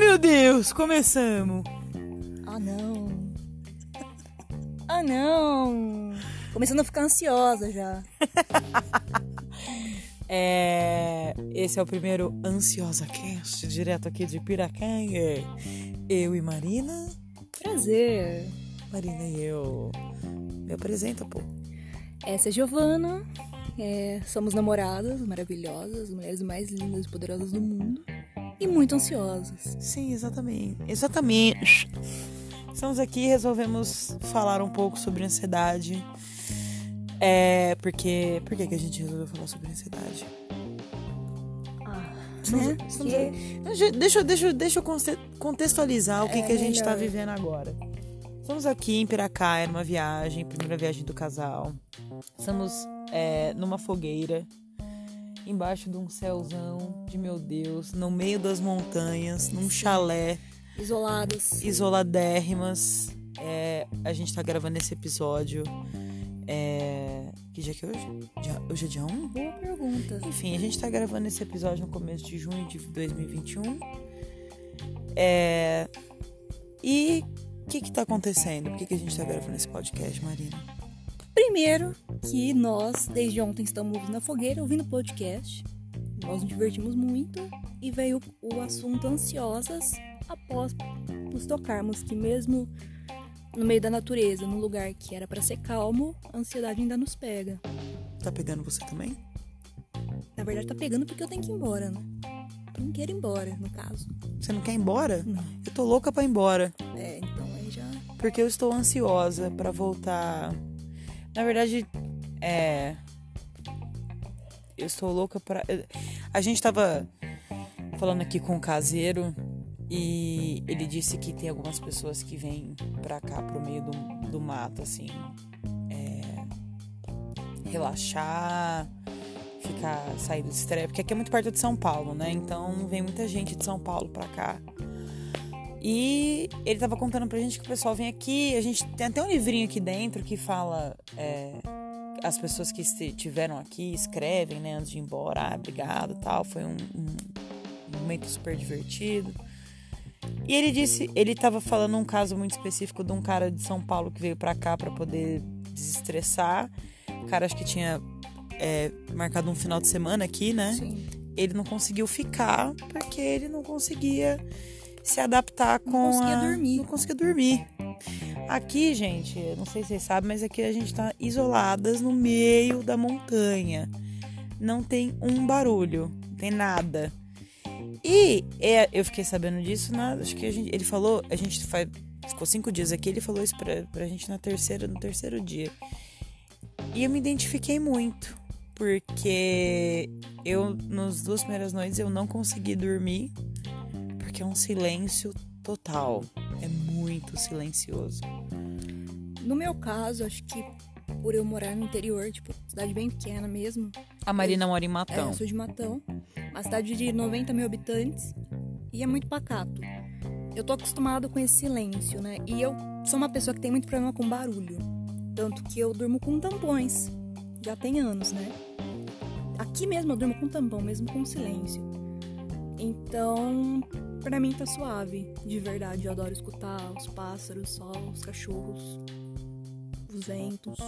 meu Deus, começamos. Ah, não. Ah, não. Começando a ficar ansiosa já. É, esse é o primeiro Ansiosa Cast, direto aqui de Piracanha. Eu e Marina. Prazer. Marina e eu. Me apresenta, pô. Essa é Giovana. É, somos namoradas maravilhosas, mulheres mais lindas e poderosas do mundo. E muito ansiosas. Sim, exatamente. Exatamente. Estamos aqui e resolvemos falar um pouco sobre ansiedade. É, porque. Por que, que a gente resolveu falar sobre ansiedade? Ah, Estamos- né? estamos- Que- Deixa, deixa, deixa eu conte- contextualizar o que, É que a gente tá melhor. vivendo agora. Estamos aqui em Piracaia, numa viagem, primeira viagem do casal. Estamos é, numa fogueira, embaixo de um céuzão de meu Deus, no meio das montanhas, num chalé, Isoladas. isoladérrimas. É, a gente tá gravando esse episódio. É, que dia que é hoje? Dia- hoje é dia 1? Boa pergunta. Enfim, a gente tá gravando esse episódio no começo de junho de 2021. É... E o que que tá acontecendo? Por que, que a gente tá gravando esse podcast, Marina? Primeiro, que nós, desde ontem, estamos na fogueira ouvindo podcast. Nós nos divertimos muito. E veio o assunto ansiosas após nos tocarmos que mesmo no meio da natureza, num lugar que era pra ser calmo, a ansiedade ainda nos pega. Tá pegando você também? Na verdade, tá pegando porque eu tenho que ir embora, né? Eu não quero ir embora, no caso. Você não quer ir embora? Não. Eu tô louca pra ir embora. É, então aí já. Porque eu estou ansiosa pra voltar. Na verdade, é. Eu estou louca pra. A gente tava falando aqui com o caseiro e ele disse que tem algumas pessoas que vêm pra cá, pro meio do, do mato, assim. é, relaxar, ficar, sair do estresse. Porque aqui é muito perto de São Paulo, né? Então vem muita gente de São Paulo pra cá. E ele tava contando pra gente que o pessoal vem aqui. A gente tem até um livrinho aqui dentro que fala. é, as pessoas que estiveram aqui escrevem, né, antes de ir embora. Ah, obrigado tal. Foi um, um momento super divertido. E ele disse, ele tava falando um caso muito específico de um cara de São Paulo que veio pra cá pra poder desestressar. O cara acho que tinha é, marcado um final de semana aqui, né? Sim. ele não conseguiu ficar porque ele não conseguia se adaptar com Não conseguia a... dormir. não conseguia dormir. Aqui, gente, não sei se vocês sabem, mas aqui a gente tá isoladas no meio da montanha. Não tem um barulho, não tem nada. E é, eu fiquei sabendo disso, na, acho que a gente, ele falou, a gente faz, ficou cinco dias aqui, ele falou isso pra, pra gente na terceira, no terceiro dia. E eu me identifiquei muito, porque eu, nas duas primeiras noites, eu não consegui dormir, porque é um silêncio total. É muito silencioso. No meu caso, acho que por eu morar no interior, tipo, cidade bem pequena mesmo. A Marina mora em É, Matão. eu sou de Matão, uma cidade de 90 mil habitantes e é muito pacato. Eu tô acostumada com esse silêncio, né? E eu sou uma pessoa que tem muito problema com barulho. Tanto que eu durmo com tampões. Já tem anos, né? Aqui mesmo eu durmo com tampão, mesmo com silêncio. Então, pra mim tá suave, de verdade. Eu adoro escutar os pássaros, o sol, os cachorros, os ventos.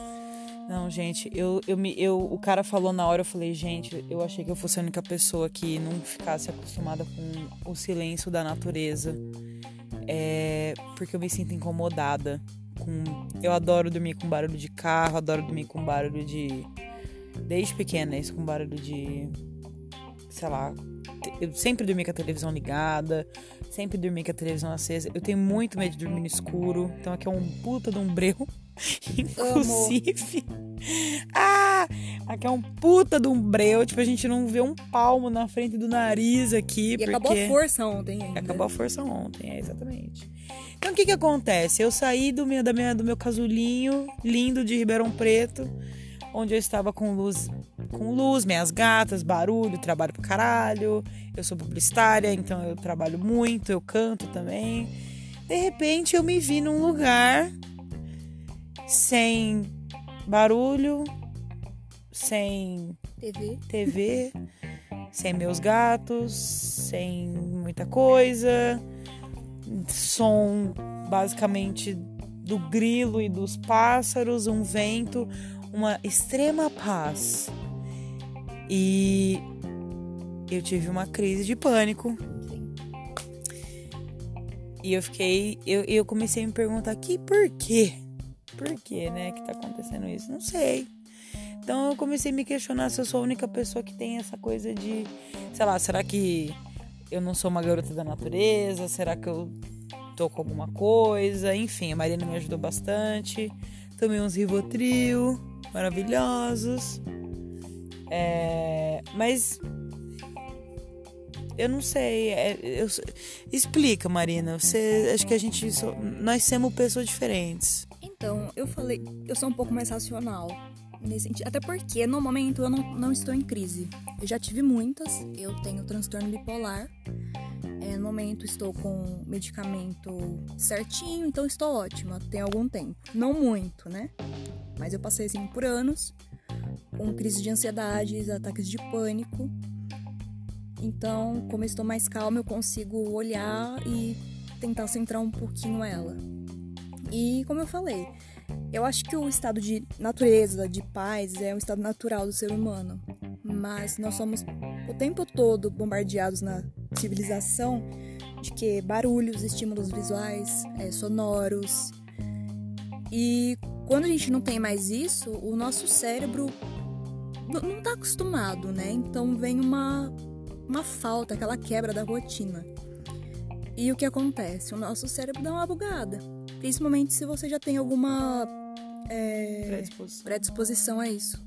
Não, gente, eu, eu me, eu, o cara falou na hora, eu falei, gente, eu achei que eu fosse a única pessoa que não ficasse acostumada com o silêncio da natureza. É, porque eu me sinto incomodada. Com, eu adoro dormir com barulho de carro, adoro dormir com barulho de. Desde pequena, isso com barulho de. Sei lá. Eu sempre dormi com a televisão ligada, sempre dormi com a televisão acesa. Eu tenho muito medo de dormir no escuro, então aqui é um puta de um breu. Inclusive. Ah! Aqui é um puta de um breu. Tipo, a gente não vê um palmo na frente do nariz aqui. E porque... acabou a força ontem ainda. Acabou a força ontem, é exatamente. Então o que que acontece? Eu saí do meu, da minha, do meu casulinho lindo de Ribeirão Preto, onde eu estava com luz, com luz, minhas gatas, barulho, trabalho pro caralho. Eu sou publicitária, então eu trabalho muito, eu canto também. De repente eu me vi num lugar sem barulho, sem TV. TV, sem meus gatos, sem muita coisa, som basicamente do grilo e dos pássaros, um vento, uma extrema paz. E eu tive uma crise de pânico. E eu fiquei. Eu, eu comecei a me perguntar que por quê? Por quê, né, que tá acontecendo isso? Não sei. Então eu comecei a me questionar se eu sou a única pessoa que tem essa coisa de. Sei lá, será que eu não sou uma garota da natureza? Será que eu tô com alguma coisa? Enfim, a Marina me ajudou bastante. Tomei uns Rivotril maravilhosos. É, mas eu não sei. É, eu, explica, Marina. Você, acho que a gente, nós somos pessoas diferentes. Então, eu falei, eu sou um pouco mais racional nesse sentido. Até porque no momento eu não, não estou em crise. Eu já tive muitas. Eu tenho transtorno bipolar. No momento estou com medicamento certinho, então estou ótima. Tem algum tempo. Não muito, né? Mas eu passei assim por anos com crise de ansiedade, ataques de pânico. Então, como eu estou mais calma, eu consigo olhar e tentar centrar um pouquinho ela. E como eu falei, eu acho que o estado de natureza, de paz, é um estado natural do ser humano. Mas nós somos o tempo todo bombardeados na civilização de que barulhos, estímulos visuais, é, sonoros. E quando a gente não tem mais isso, o nosso cérebro não está acostumado, né? Então vem uma, uma falta, aquela quebra da rotina. E o que acontece? O nosso cérebro dá uma bugada. Principalmente se você já tem alguma é, predisposição. predisposição a isso.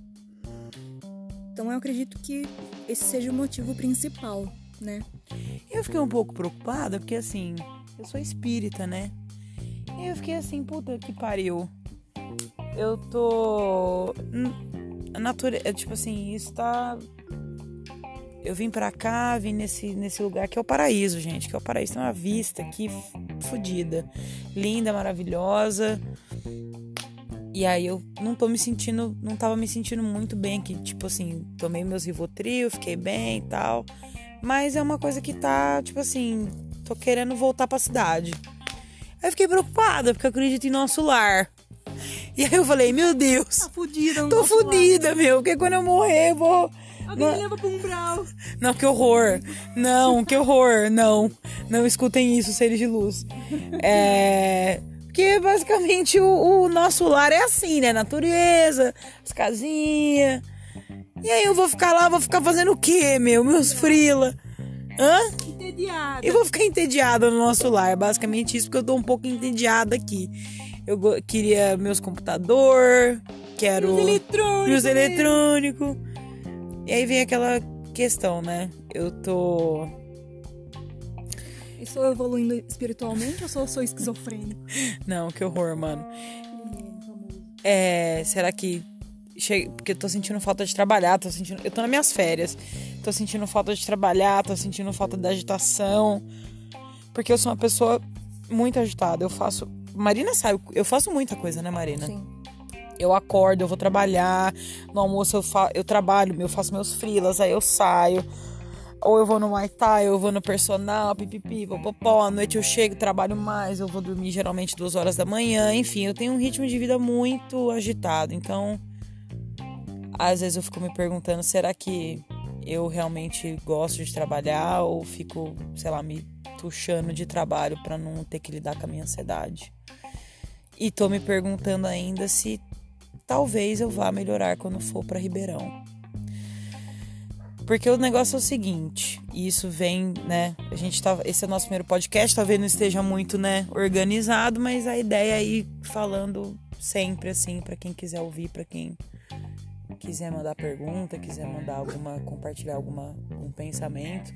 Então eu acredito que esse seja o motivo principal, né? Eu fiquei um pouco preocupada porque assim, eu sou espírita, né? E eu fiquei assim, puta que pariu. Eu tô. Natureza. Tipo assim, isso tá. Eu vim pra cá, vim nesse, nesse lugar que é o paraíso, gente. Que é o paraíso. Tem uma vista aqui fodida. Linda, maravilhosa. E aí eu não tô me sentindo, não tava me sentindo muito bem aqui, tipo assim, tomei meus Rivotril, fiquei bem e tal. Mas é uma coisa que tá, tipo assim, tô querendo voltar pra cidade. Aí eu fiquei preocupada, porque eu acredito em nosso lar. E aí eu falei, meu Deus. Tá fudida, Tô fudida, lar. meu, porque quando eu morrer eu vou. Alguém não... me leva pro umbral. Não, que horror. Não, que horror. Não. Não escutem isso, seres de luz. É. Porque basicamente o, o, nosso lar é assim, né? Natureza, as casinhas. E aí eu vou ficar lá, vou ficar fazendo o quê, meu? Meus frila. Hã? Entediada. E vou ficar entediada no nosso lar. Basicamente isso, porque eu tô um pouco entediada aqui. Eu queria meus computador, quero. Meus eletrônicos. Meus eletrônicos. E aí vem aquela questão, né? Eu tô Estou evoluindo espiritualmente ou sou, sou esquizofrênico? Não, que horror, mano. É, será que. Chega, porque eu tô sentindo falta de trabalhar, tô sentindo. Eu tô nas minhas férias. Tô sentindo falta de trabalhar, tô sentindo falta da agitação. Porque eu sou uma pessoa muito agitada. Eu faço. Marina sabe, eu faço muita coisa, né, Marina? Sim. Eu acordo, eu vou trabalhar. No almoço eu, fa eu trabalho, eu faço meus frilas, aí eu saio ou eu vou no Muay Thai, ou eu vou no personal, pipipi, popopó. À noite eu chego, trabalho mais, eu vou dormir geralmente duas horas da manhã. Enfim, eu tenho um ritmo de vida muito agitado. Então, às vezes eu fico me perguntando: será que eu realmente gosto de trabalhar ou fico, sei lá, me tuchando de trabalho para não ter que lidar com a minha ansiedade? E tô me perguntando ainda se talvez eu vá melhorar quando for para Ribeirão. Porque o negócio é o seguinte, e isso vem, né? A gente tá. Esse é o nosso primeiro podcast, talvez não esteja muito, né, organizado, mas a ideia é ir falando sempre assim, para quem quiser ouvir, para quem quiser mandar pergunta, quiser mandar alguma, compartilhar alguma um pensamento.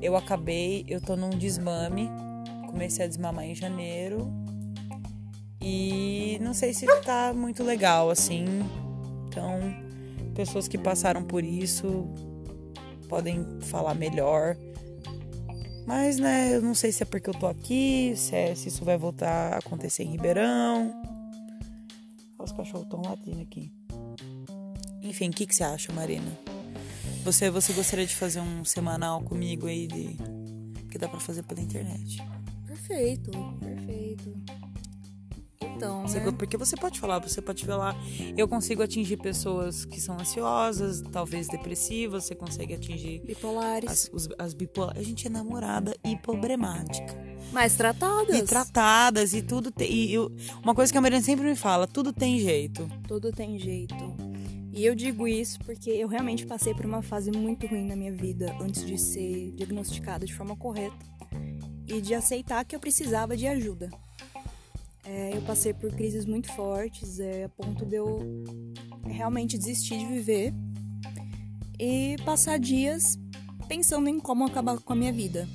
Eu acabei, eu tô num desmame, comecei a desmamar em janeiro. E não sei se tá muito legal assim. Então, pessoas que passaram por isso, podem falar melhor. Mas, né, eu não sei se é porque eu tô aqui, se, é, se isso vai voltar a acontecer em Ribeirão. Os cachorros estão latindo aqui. Enfim, o que, que você acha, Marina? Você, você gostaria de fazer um semanal comigo aí de. que dá pra fazer pela internet? Perfeito, perfeito. Então, Você- né? Porque você pode falar, você pode falar, eu consigo atingir pessoas que são ansiosas, talvez depressivas, você consegue atingir Bipolares. as, os, as bipolares. A gente é namorada problemática. Mais tratadas. E tratadas e tudo. Tem, e eu- uma coisa que a Mariana sempre me fala: tudo tem jeito. Tudo tem jeito. E eu digo isso porque eu realmente passei por uma fase muito ruim na minha vida antes de ser diagnosticada de forma correta e de aceitar que eu precisava de ajuda. É, eu passei por crises muito fortes, é, a ponto de eu realmente desistir de viver e passar dias pensando em como acabar com a minha vida.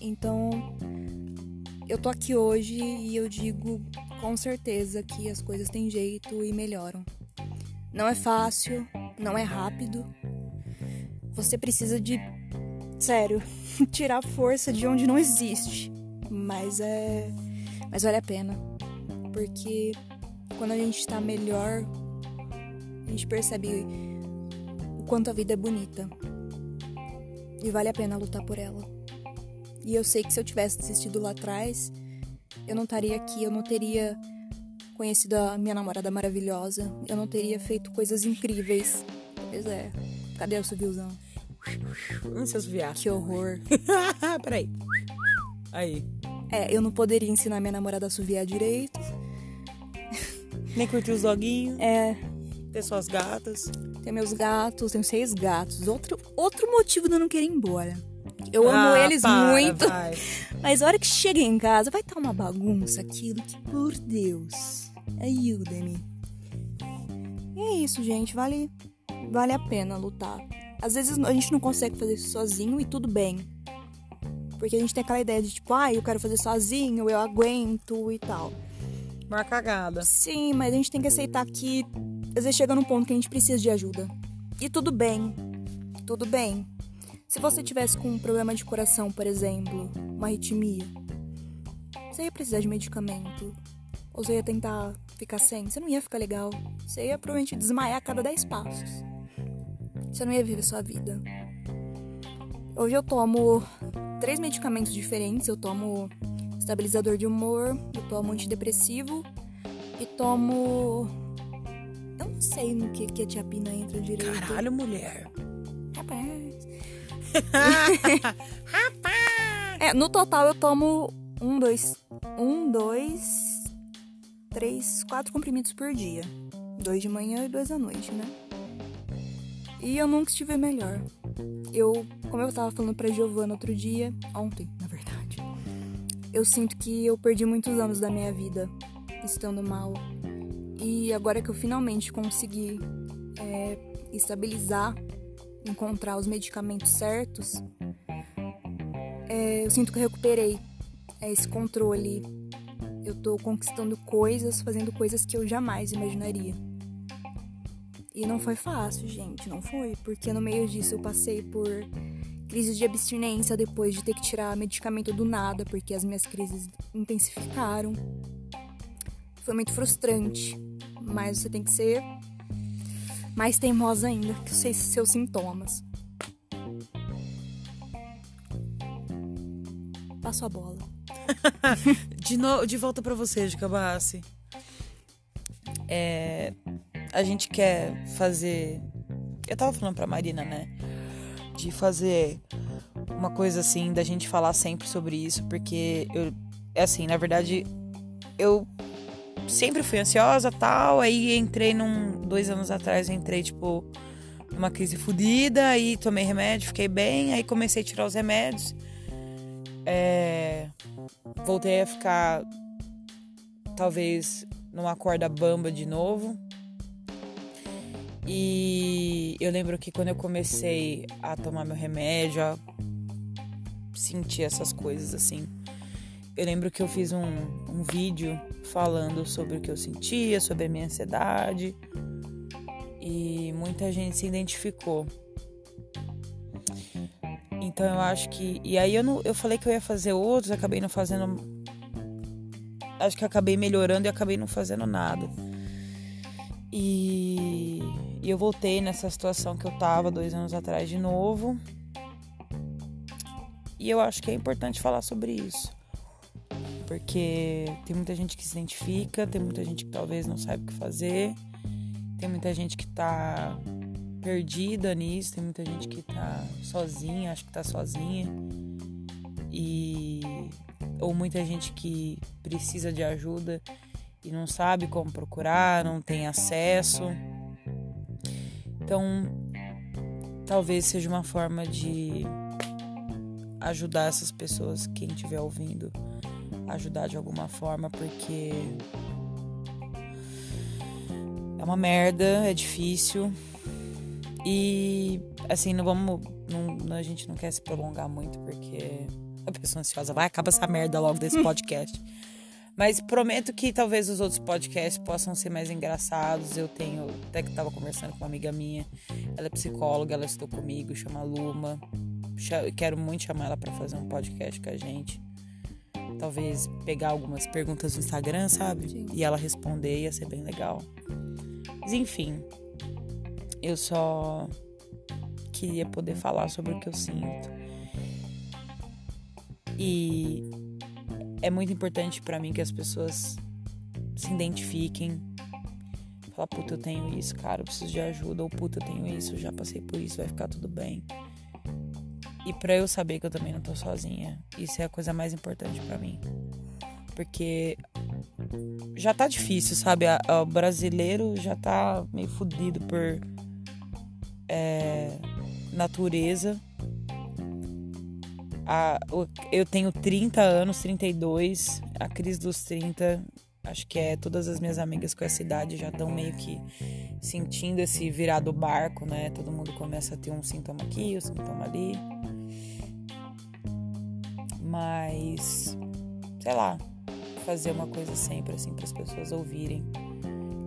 Então, eu tô aqui hoje e eu digo com certeza que as coisas têm jeito e melhoram. Não é fácil, não é rápido. Você precisa de, sério, tirar força de onde não existe. Mas é. Mas vale a pena. Porque quando a gente tá melhor, a gente percebe o quanto a vida é bonita. E vale a pena lutar por ela. E eu sei que se eu tivesse desistido lá atrás, eu não estaria aqui, eu não teria conhecido a minha namorada maravilhosa, eu não teria feito coisas incríveis. Pois é. Cadê o subiuzão? Hum, seus viados. Que horror. Peraí. Aí. É, eu não poderia ensinar minha namorada a assoviar direito. Nem curtir os doguinhos, É, ter suas gatas. tem meus gatos, tenho seis gatos. Outro, outro motivo de eu não querer ir embora. Eu amo Ah, eles para, muito. vai. Mas a hora que chega em casa, vai estar uma bagunça aquilo que, por Deus, ajuda-me. E é isso, gente. Vale, vale a pena lutar. Às vezes a gente não consegue fazer isso sozinho e tudo bem. Porque a gente tem aquela ideia de tipo, ah, eu quero fazer sozinho, eu aguento e tal. Uma cagada. Sim, mas a gente tem que aceitar que às vezes chega num ponto que a gente precisa de ajuda. E tudo bem. Tudo bem. Se você tivesse com um problema de coração, por exemplo, uma arritmia, você ia precisar de medicamento. Ou você ia tentar ficar sem. Você não ia ficar legal. Você ia provavelmente desmaiar a cada 10 passos. Você não ia viver sua vida. Hoje eu tomo três medicamentos diferentes. Eu tomo estabilizador de humor, eu tomo antidepressivo e tomo. Eu não sei no que, que a tiapina entra direito. Caralho, mulher. Rapaz. É, no total eu tomo um, dois. Um, dois. Três, quatro comprimidos por dia. Dois de manhã e dois à noite, né? E eu nunca estive melhor. Eu, como eu tava falando pra Giovana outro dia, ontem, na verdade, eu sinto que eu perdi muitos anos da minha vida estando mal. E agora que eu finalmente consegui é, estabilizar, encontrar os medicamentos certos, é, eu sinto que eu recuperei é, esse controle. Eu tô conquistando coisas, fazendo coisas que eu jamais imaginaria. E não foi fácil, gente, não foi, porque no meio disso eu passei por crises de abstinência depois de ter que tirar medicamento do nada, porque as minhas crises intensificaram. Foi muito frustrante, mas você tem que ser mais teimosa ainda que os seus- sintomas. Passo a bola. De, no, de volta pra você, Jacabassi. É, a gente quer fazer. Eu tava falando pra Marina, né? De fazer uma coisa assim, da gente falar sempre sobre isso, porque eu. É assim, na verdade, eu sempre fui ansiosa tal. Aí entrei num. Dois anos atrás, eu entrei, tipo, numa crise fodida. Aí tomei remédio, fiquei bem. Aí comecei a tirar os remédios. É, voltei a ficar talvez numa corda bamba de novo. E eu lembro que quando eu comecei a tomar meu remédio, a sentir essas coisas assim, eu lembro que eu fiz um, um vídeo falando sobre o que eu sentia, sobre a minha ansiedade. E muita gente se identificou. Então eu acho que. E aí eu, não, eu falei que eu ia fazer outros, acabei não fazendo. Acho que acabei melhorando e acabei não fazendo nada. E, e eu voltei nessa situação que eu tava dois anos atrás de novo. E eu acho que é importante falar sobre isso. Porque tem muita gente que se identifica, tem muita gente que talvez não saiba o que fazer, tem muita gente que tá perdida nisso, tem muita gente que tá sozinha, acho que tá sozinha. E ou muita gente que precisa de ajuda e não sabe como procurar, não tem acesso. Então, talvez seja uma forma de ajudar essas pessoas, quem estiver ouvindo, ajudar de alguma forma, porque é uma merda, é difícil. E assim, não vamos. Não, a gente não quer se prolongar muito, porque a pessoa ansiosa vai, acaba essa merda logo desse podcast. Mas prometo que talvez os outros podcasts possam ser mais engraçados. Eu tenho, até que tava conversando com uma amiga minha, ela é psicóloga, ela estou comigo, chama Luma. Quero muito chamar ela para fazer um podcast com a gente. Talvez pegar algumas perguntas no Instagram, sabe? E ela responder, ia ser bem legal. Mas enfim, eu só queria poder falar sobre o que eu sinto. E é muito importante para mim que as pessoas se identifiquem. Falar, puta, eu tenho isso, cara, eu preciso de ajuda. Ou puta, eu tenho isso, eu já passei por isso, vai ficar tudo bem. E para eu saber que eu também não tô sozinha. Isso é a coisa mais importante para mim. Porque já tá difícil, sabe? O brasileiro já tá meio fudido por é, natureza a, eu tenho 30 anos, 32, a crise dos 30, acho que é todas as minhas amigas com essa idade já estão meio que sentindo esse virar do barco, né? Todo mundo começa a ter um sintoma aqui, um sintoma ali. Mas, sei lá, fazer uma coisa sempre assim para as pessoas ouvirem,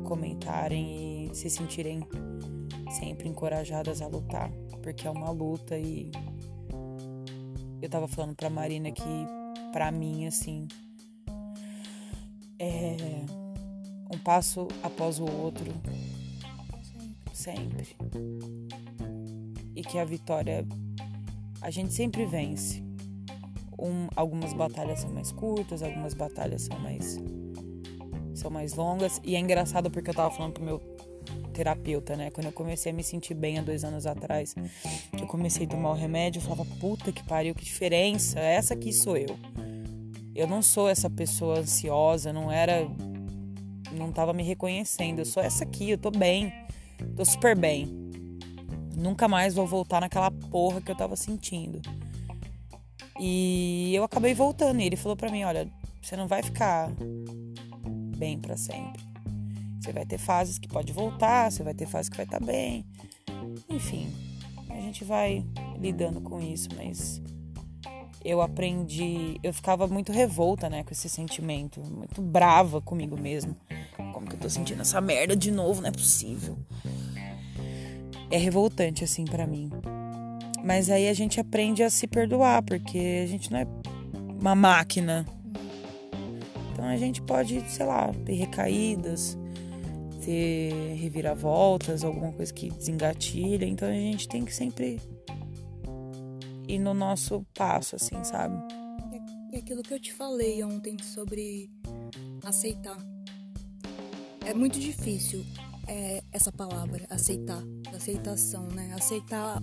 comentarem e se sentirem sempre encorajadas a lutar, porque é uma luta e eu tava falando pra Marina que, pra mim, assim, é um passo após o outro. Sempre. E que a vitória. A gente sempre vence. Um, algumas batalhas são mais curtas, algumas batalhas são mais. são mais longas. E é engraçado porque eu tava falando pro meu terapeuta, né? Quando eu comecei a me sentir bem há dois anos atrás, eu comecei a tomar o remédio, eu falava, puta que pariu, que diferença, essa aqui sou eu. Eu não sou essa pessoa ansiosa, não era. Não tava me reconhecendo. Eu sou essa aqui, eu tô bem. Tô super bem. Nunca mais vou voltar naquela porra que eu tava sentindo. E eu acabei voltando. E ele falou para mim: olha, você não vai ficar bem para sempre. Você vai ter fases que pode voltar, você vai ter fases que vai estar tá bem. Enfim, a gente vai lidando com isso, mas eu aprendi, eu ficava muito revolta, né, com esse sentimento, muito brava comigo mesmo. Como que eu tô sentindo essa merda de novo? Não é possível. É revoltante assim para mim. Mas aí a gente aprende a se perdoar, porque a gente não é uma máquina. Então a gente pode, sei lá, ter recaídas, ter reviravoltas, alguma coisa que desengatilha. Então a gente tem que sempre ir no nosso passo, assim, sabe? É aquilo que eu te falei ontem sobre aceitar. É muito difícil é, essa palavra, aceitar, aceitação, né? Aceitar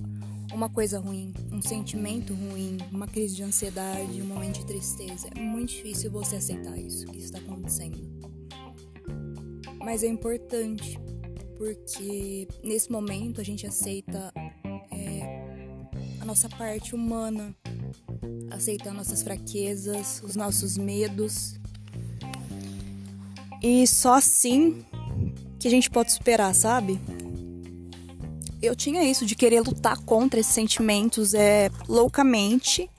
uma coisa ruim, um sentimento ruim, uma crise de ansiedade, um momento de tristeza. É muito difícil você aceitar isso que está acontecendo mas é importante porque nesse momento a gente aceita é, a nossa parte humana, aceita nossas fraquezas, os nossos medos. E só assim que a gente pode superar, sabe? Eu tinha isso de querer lutar contra esses sentimentos é, loucamente,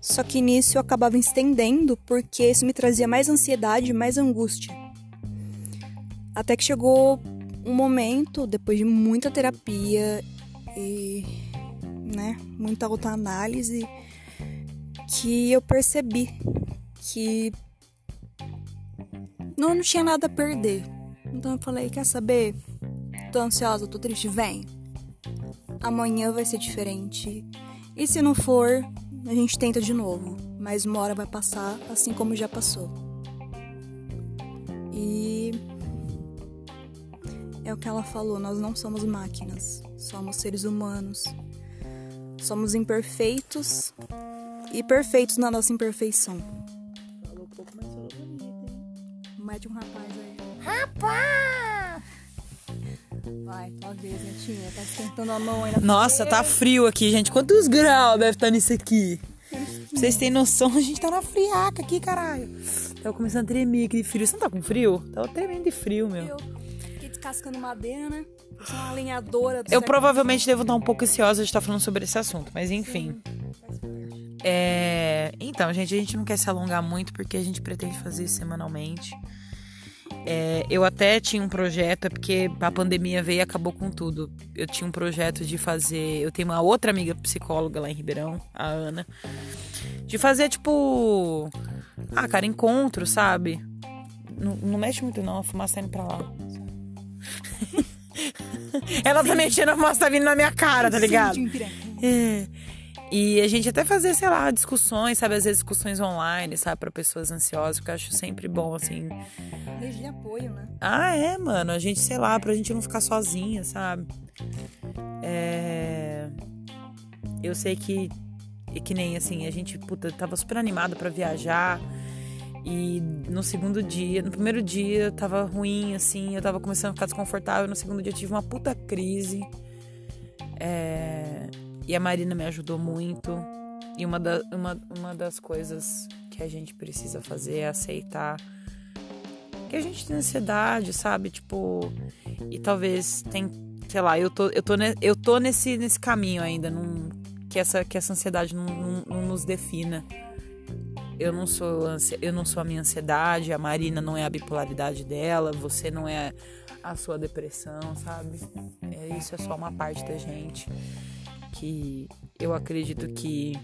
só que nisso eu acabava estendendo porque isso me trazia mais ansiedade, mais angústia. Até que chegou um momento, depois de muita terapia e né, muita autoanálise, que eu percebi que não, não tinha nada a perder. Então eu falei, quer saber? Tô ansiosa, tô triste, vem. Amanhã vai ser diferente. E se não for, a gente tenta de novo. mas uma hora vai passar, assim como já passou. E é o que ela falou, nós não somos máquinas, somos seres humanos. Somos imperfeitos e perfeitos na nossa imperfeição. Falou pouco, mas falou bonito, hein? Mete um rapaz aí. Rapaz! Vai, tua vez, netinha. Tá esquentando a mão ainda. Nossa, tá frio aqui, gente. Quantos graus deve estar nisso aqui? Pra vocês terem noção, a gente tá na friaca aqui, caralho. Tava começando a tremer aqui de frio. Você não tá com frio? Tava tremendo de frio, meu. Eu descascando madeira, né? Eu sou uma lenhadora do Eu provavelmente devo estar um pouco ansiosa de estar falando sobre esse assunto, mas enfim. Parte. É... Então, gente, a gente não quer se alongar muito porque a gente pretende fazer isso semanalmente. É, eu até tinha um projeto, é porque a pandemia veio e acabou com tudo. Eu tinha um projeto de fazer. Eu tenho uma outra amiga psicóloga lá em Ribeirão, a Ana. De fazer, tipo. Ah, cara, encontro, sabe? Não, não mexe muito, não. A fumaça tá indo pra lá. Ela tá mexendo, a fumaça tá vindo na minha cara, tá ligado? É. E a gente até fazer, sei lá, discussões, sabe? Às vezes discussões online, sabe? Pra pessoas ansiosas, porque eu acho sempre bom, assim. Rede de apoio, né? Ah, é, mano. A gente, sei lá, pra gente não ficar sozinha, sabe? É. Eu sei que. e Que nem assim, a gente, puta, tava super animada pra viajar. E no segundo dia, no primeiro dia tava ruim, assim, eu tava começando a ficar desconfortável. No segundo dia eu tive uma puta crise. É, E a Marina me ajudou muito. E uma, da... uma, uma das coisas que a gente precisa fazer é aceitar que a gente tem ansiedade, sabe? Tipo, e talvez tem, sei lá, eu tô, eu tô, ne- eu tô nesse, nesse caminho ainda, num, que, essa, que essa ansiedade não, não, não nos defina. Eu não sou eu não sou a minha ansiedade, a Marina não é a bipolaridade dela, você não é a sua depressão, sabe? É, isso é só uma parte da gente que eu acredito que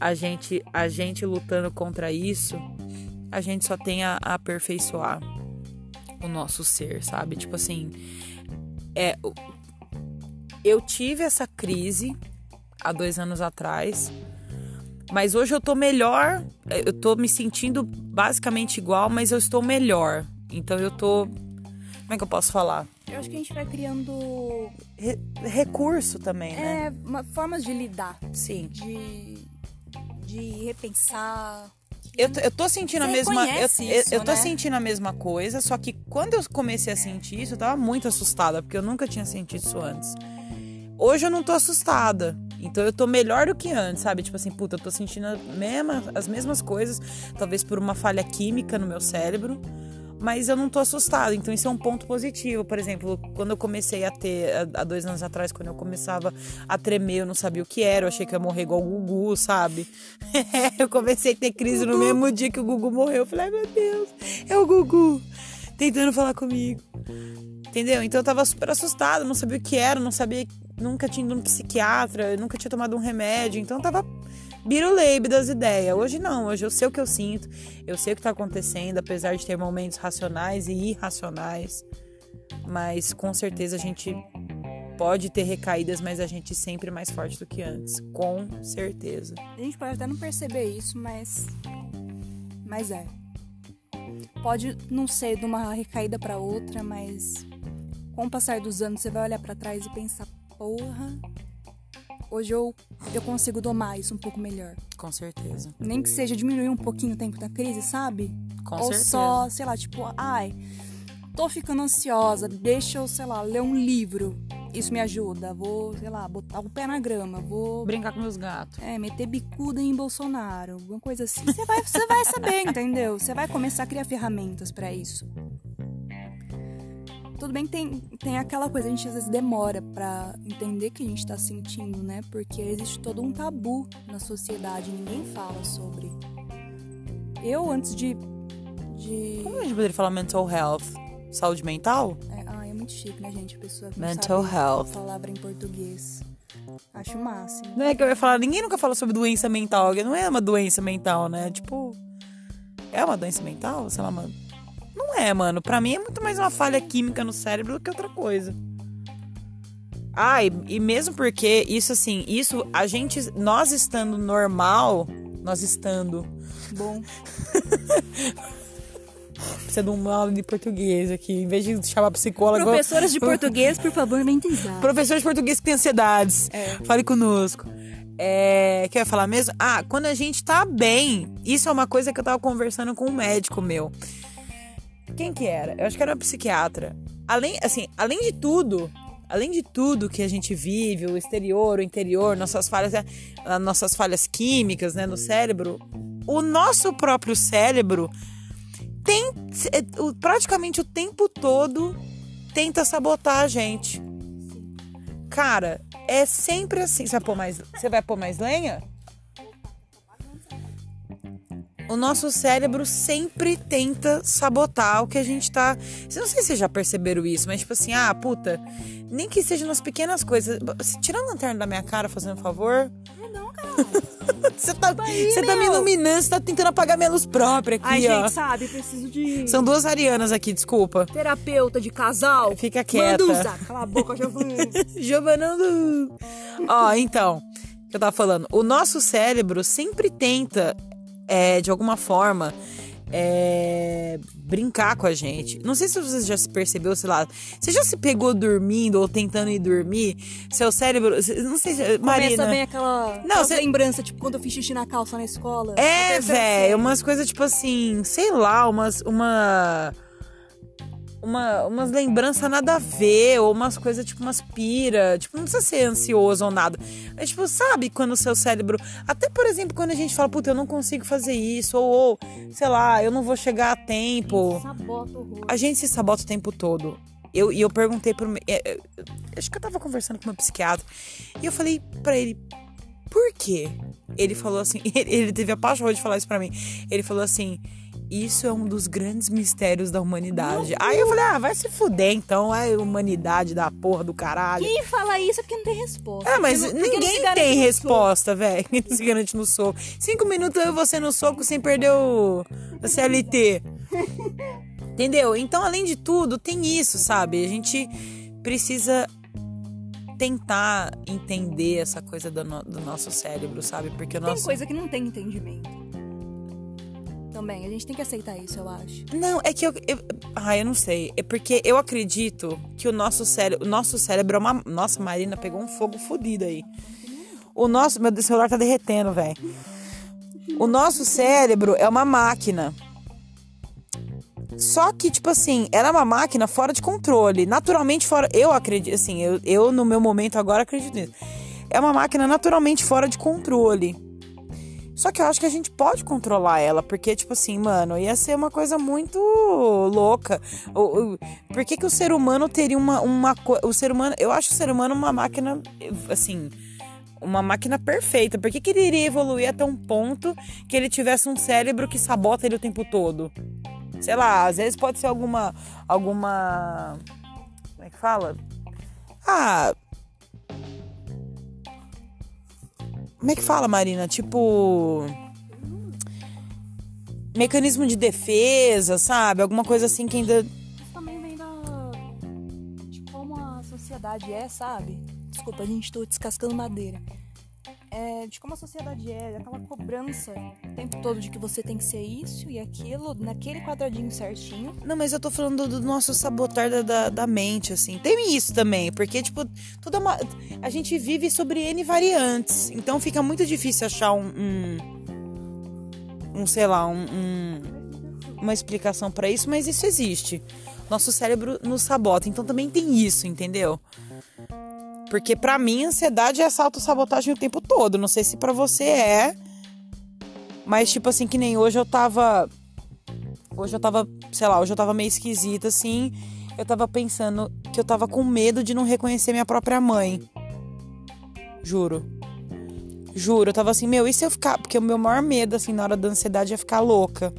a gente a gente lutando contra isso, a gente só tem a, a aperfeiçoar o nosso ser, sabe? Tipo assim, é eu tive essa crise há dois anos atrás, mas hoje eu tô melhor. Eu tô me sentindo basicamente igual, mas eu estou melhor. Então eu tô. Como é que eu posso falar? Eu acho que a gente vai criando Re- recurso também, né? é, formas de lidar, Sim. de, de repensar. Eu, tô- eu tô sentindo a Você mesma. Eu, reconhece eu- isso, eu tô né? sentindo a mesma coisa, só que quando eu comecei a sentir isso, eu tava muito assustada, porque eu nunca tinha sentido isso antes. Hoje eu não tô assustada. Então eu tô melhor do que antes, sabe? Tipo assim, puta, eu tô sentindo mesma, as mesmas coisas, talvez por uma falha química no meu cérebro, mas eu não tô assustada. Então isso é um ponto positivo. Por exemplo, quando eu comecei a ter, há- há dois anos atrás, quando eu começava a tremer, eu não sabia o que era, eu achei que ia morrer igual o Gugu, sabe? eu comecei a ter crise no mesmo dia que o Gugu morreu. Eu falei, ai meu Deus, é o Gugu tentando falar comigo. Entendeu? Então eu tava super assustada, não sabia o que era, não sabia, nunca tinha ido num psiquiatra, nunca tinha tomado um remédio, então tava biruleibe das ideias. Hoje não, hoje eu sei o que eu sinto, eu sei o que tá acontecendo, apesar de ter momentos racionais e irracionais. Mas com certeza a gente pode ter recaídas, mas a gente sempre mais forte do que antes. Com certeza. A gente pode até não perceber isso, mas. Mas é. Pode não ser de uma recaída pra outra, mas com o passar dos anos você vai olhar pra trás e pensar, porra, hoje eu, eu consigo domar isso um pouco melhor. Com certeza. Nem que seja diminuir um pouquinho o tempo da crise, sabe? Com Ou certeza. só, sei lá, tipo, ai, tô ficando ansiosa, deixa eu, sei lá, ler um livro. Isso me ajuda. Vou, sei lá, botar o pé na grama, vou Brincar com meus gatos. é, meter bicuda em Bolsonaro, alguma coisa assim. Você vai, você vai saber, entendeu? Você vai começar a criar ferramentas pra isso. Tudo bem que tem, tem aquela coisa, a gente às vezes demora pra entender o que a gente tá sentindo, né? Porque existe todo um tabu na sociedade, ninguém fala sobre. Eu, antes de. de Como a gente poderia falar mental health? Saúde mental? é, ai, é muito chique, né, gente? A pessoa que Mental não sabe health. palavra em português. Acho o máximo. Não é que eu ia falar, ninguém nunca fala sobre doença mental. Não é uma doença mental, né? Tipo, é uma doença mental? Sei lá, mano. Não é, mano. Pra mim é muito mais uma falha química no cérebro do que outra coisa. Ah, e, e mesmo porque isso assim, isso a gente, nós estando normal, nós estando. Bom. Precisa de uma aula de português aqui. Em vez de chamar psicóloga. Professoras de português, por favor, mentalizar. Professor de português que tem ansiedades. É. Fale conosco. É, que eu ia falar mesmo? Ah, quando a gente tá bem. Isso é uma coisa que eu tava conversando com um médico meu. Quem que era? Eu acho que era uma psiquiatra. Além, assim, além de tudo, além de tudo que a gente vive, o exterior, o interior, nossas falhas, né, ah, nossas falhas químicas, né, no cérebro, o nosso próprio cérebro tem é, praticamente o tempo todo tenta sabotar a gente. Cara, é sempre assim. Você vai pôr mais, você vai pôr mais lenha? O nosso cérebro sempre tenta sabotar o que a gente tá. Eu não sei se vocês já perceberam isso, mas tipo assim, ah, puta, nem que seja nas pequenas coisas. Tira a lanterna da minha cara, fazendo um favor. Não, cara. Você tá, aí, você tá me iluminando, você tá tentando apagar minha luz própria aqui, Ai, ó. gente, sabe, preciso de São duas arianas aqui, desculpa. terapeuta de casal. Fica quieta. Manda usar. Cala a boca, Giovanni. Giovanando. Ó, então, o que eu tava falando. O nosso cérebro sempre tenta, é, de alguma forma, é, brincar com a gente. Não sei se você já se percebeu, sei lá. Você já se pegou dormindo ou tentando ir dormir? Seu cérebro. Não sei se. Marina. Começa bem aquela, Não, aquela lembrança, tipo, quando eu fiz xixi na calça na escola. É, velho, umas coisas tipo assim, sei lá, umas. Uma. Uma, umas lembranças nada a ver, ou umas coisas tipo umas pira. Tipo, não precisa ser ansioso ou nada. É tipo, sabe quando o seu cérebro. Até, por exemplo, quando a gente fala, puta, eu não consigo fazer isso, ou, ou sei lá, eu não vou chegar a tempo. A gente se sabota o tempo todo. Eu, e eu perguntei pro. me- é, é, Acho que eu tava conversando com meu psiquiatra. E eu falei pra ele, por quê? Ele falou assim, ele, ele teve a paixão de falar isso pra mim. Ele falou assim. Isso é um dos grandes mistérios da humanidade. Aí eu falei, ah, vai se fuder então, é humanidade da porra do caralho. Quem fala isso é porque não tem resposta. Ah, mas Porque porque ninguém tem resposta, velho. Ninguém se garante no soco. Cinco minutos eu e você no soco sem perder o a CLT. Entendeu? Então, além de tudo, tem isso, sabe? A gente precisa tentar entender essa coisa do, no- do nosso cérebro, sabe? Porque o Tem nosso. coisa que não tem entendimento. Também, a gente tem que aceitar isso, eu acho. Não, é que eu, eu. Ah, eu não sei. É porque eu acredito que o nosso cérebro. O nosso cérebro é uma. Nossa, Marina pegou um fogo fodido aí. O nosso. Meu celular tá derretendo, velho. O nosso cérebro é uma máquina. Só que, tipo assim, ela é uma máquina fora de controle. Naturalmente fora. Eu acredito, assim, eu, eu no meu momento agora acredito nisso. É uma máquina naturalmente fora de controle. Só que eu acho que a gente pode controlar ela, porque, tipo assim, mano, ia ser uma coisa muito louca. Por que, que o ser humano teria uma, uma. O ser humano. Eu acho o ser humano uma máquina, assim. Uma máquina perfeita. Por que, que ele iria evoluir até um ponto que ele tivesse um cérebro que sabota ele o tempo todo? Sei lá, às vezes pode ser alguma. Alguma. Como é que fala? Ah. Como é que fala, Marina? Tipo. Mecanismo de defesa, sabe? Alguma coisa assim que ainda. Isso também vem da. de como a sociedade é, sabe? Desculpa, a gente tô descascando madeira. É, de como a sociedade é, aquela cobrança o tempo todo de que você tem que ser isso e aquilo, naquele quadradinho certinho. Não, mas eu tô falando do, nosso sabotar da, da, da mente, assim. Tem isso também, porque, tipo, tudo é uma. A gente vive sobre N variantes. Então fica muito difícil achar um. um, um, sei lá, um, um- uma explicação pra isso, mas isso existe. Nosso cérebro nos sabota. Então também tem isso, entendeu? Porque pra mim, ansiedade é essa autossabotagem o tempo todo. Não sei se pra você é. Mas, tipo assim, que nem hoje eu tava. Hoje eu tava, sei lá, hoje eu tava meio esquisita, assim. Eu tava pensando que eu tava com medo de não reconhecer minha própria mãe. Juro. Juro, eu tava assim, meu, e se eu ficar. Porque o meu maior medo, assim, na hora da ansiedade é ficar louca.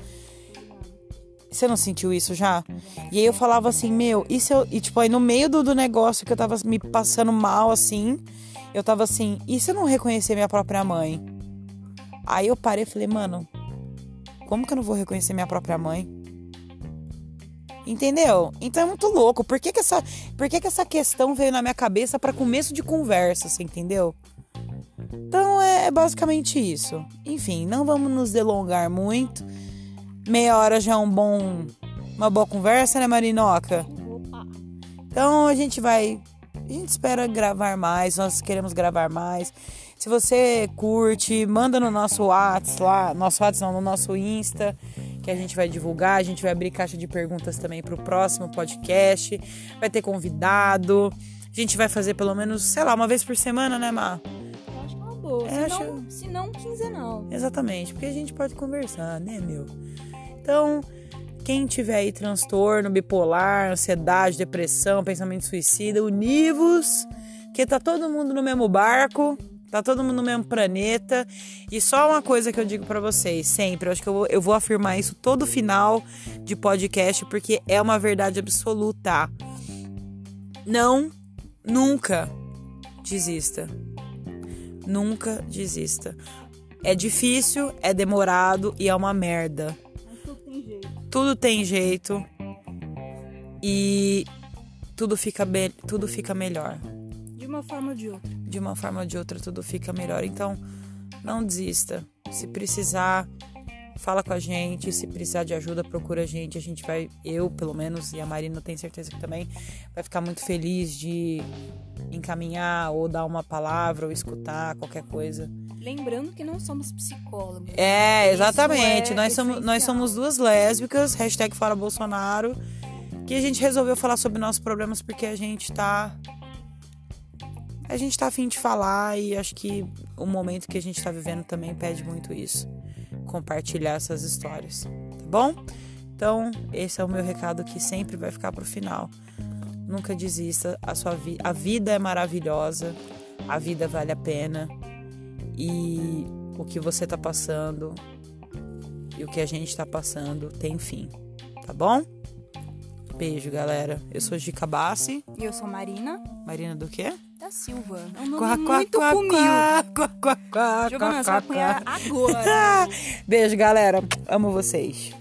Você não sentiu isso já? E aí eu falava assim, meu, e se eu. E tipo, aí no meio do, do negócio que eu tava me passando mal, assim, eu tava assim, e se eu não reconhecer minha própria mãe? Aí eu parei e falei, mano, como que eu não vou reconhecer minha própria mãe? Entendeu? Então é muito louco. Por que, que, essa, por que, que essa questão veio na minha cabeça para começo de conversa, você entendeu? Então é, é basicamente isso. Enfim, não vamos nos delongar muito. Meia hora já é um bom, uma boa conversa, né, Marinoca? Opa. Então a gente vai. A gente espera gravar mais, nós queremos gravar mais. Se você curte, manda no nosso WhatsApp lá, nosso WhatsApp não, no nosso Insta, que a gente vai divulgar. A gente vai abrir caixa de perguntas também pro próximo podcast. Vai ter convidado. A gente vai fazer pelo menos, sei lá, uma vez por semana, né, Mar? Eu acho que é uma boa. É, se, acho- não, se não, quinzenal. Exatamente, porque a gente pode conversar, né, meu? Então, quem tiver aí transtorno bipolar, ansiedade, depressão, pensamento suicida, univos, que tá todo mundo no mesmo barco, tá todo mundo no mesmo planeta. E só uma coisa que eu digo pra vocês, sempre, eu acho que eu vou, eu vou afirmar isso todo final de podcast, porque é uma verdade absoluta. Não, nunca desista. Nunca desista. É difícil, é demorado e é uma merda. Tudo tem jeito e tudo fica, be tudo fica melhor. De uma forma ou de outra. De uma forma ou de outra, tudo fica melhor. Então, não desista. Se precisar, fala com a gente. Se precisar de ajuda, procura a gente. A gente vai, eu pelo menos, e a Marina tenho certeza que também, vai ficar muito feliz de encaminhar ou dar uma palavra ou escutar qualquer coisa. Lembrando que não somos psicólogos. É, Isso exatamente. é nós, somos, nós somos duas lésbicas, hashtag fora Bolsonaro, que a gente resolveu falar sobre nossos problemas porque a gente tá. A gente tá afim de falar e acho que o momento que a gente tá vivendo também pede muito isso. Compartilhar essas histórias, tá bom? Então, esse é o meu recado que sempre vai ficar pro final. Nunca desista, a sua vi a vida é maravilhosa, a vida vale a pena e o que você tá passando e o que a gente tá passando tem fim, tá bom? Beijo, galera. Eu sou Gica Bassi. E eu sou Marina Marina do quê? da Silva. É um nome quá, muito quá, comigo. quá, quá, quá, quá, Giovana, você vai quá, quá. apanhar agora. Beijo, galera. Amo vocês.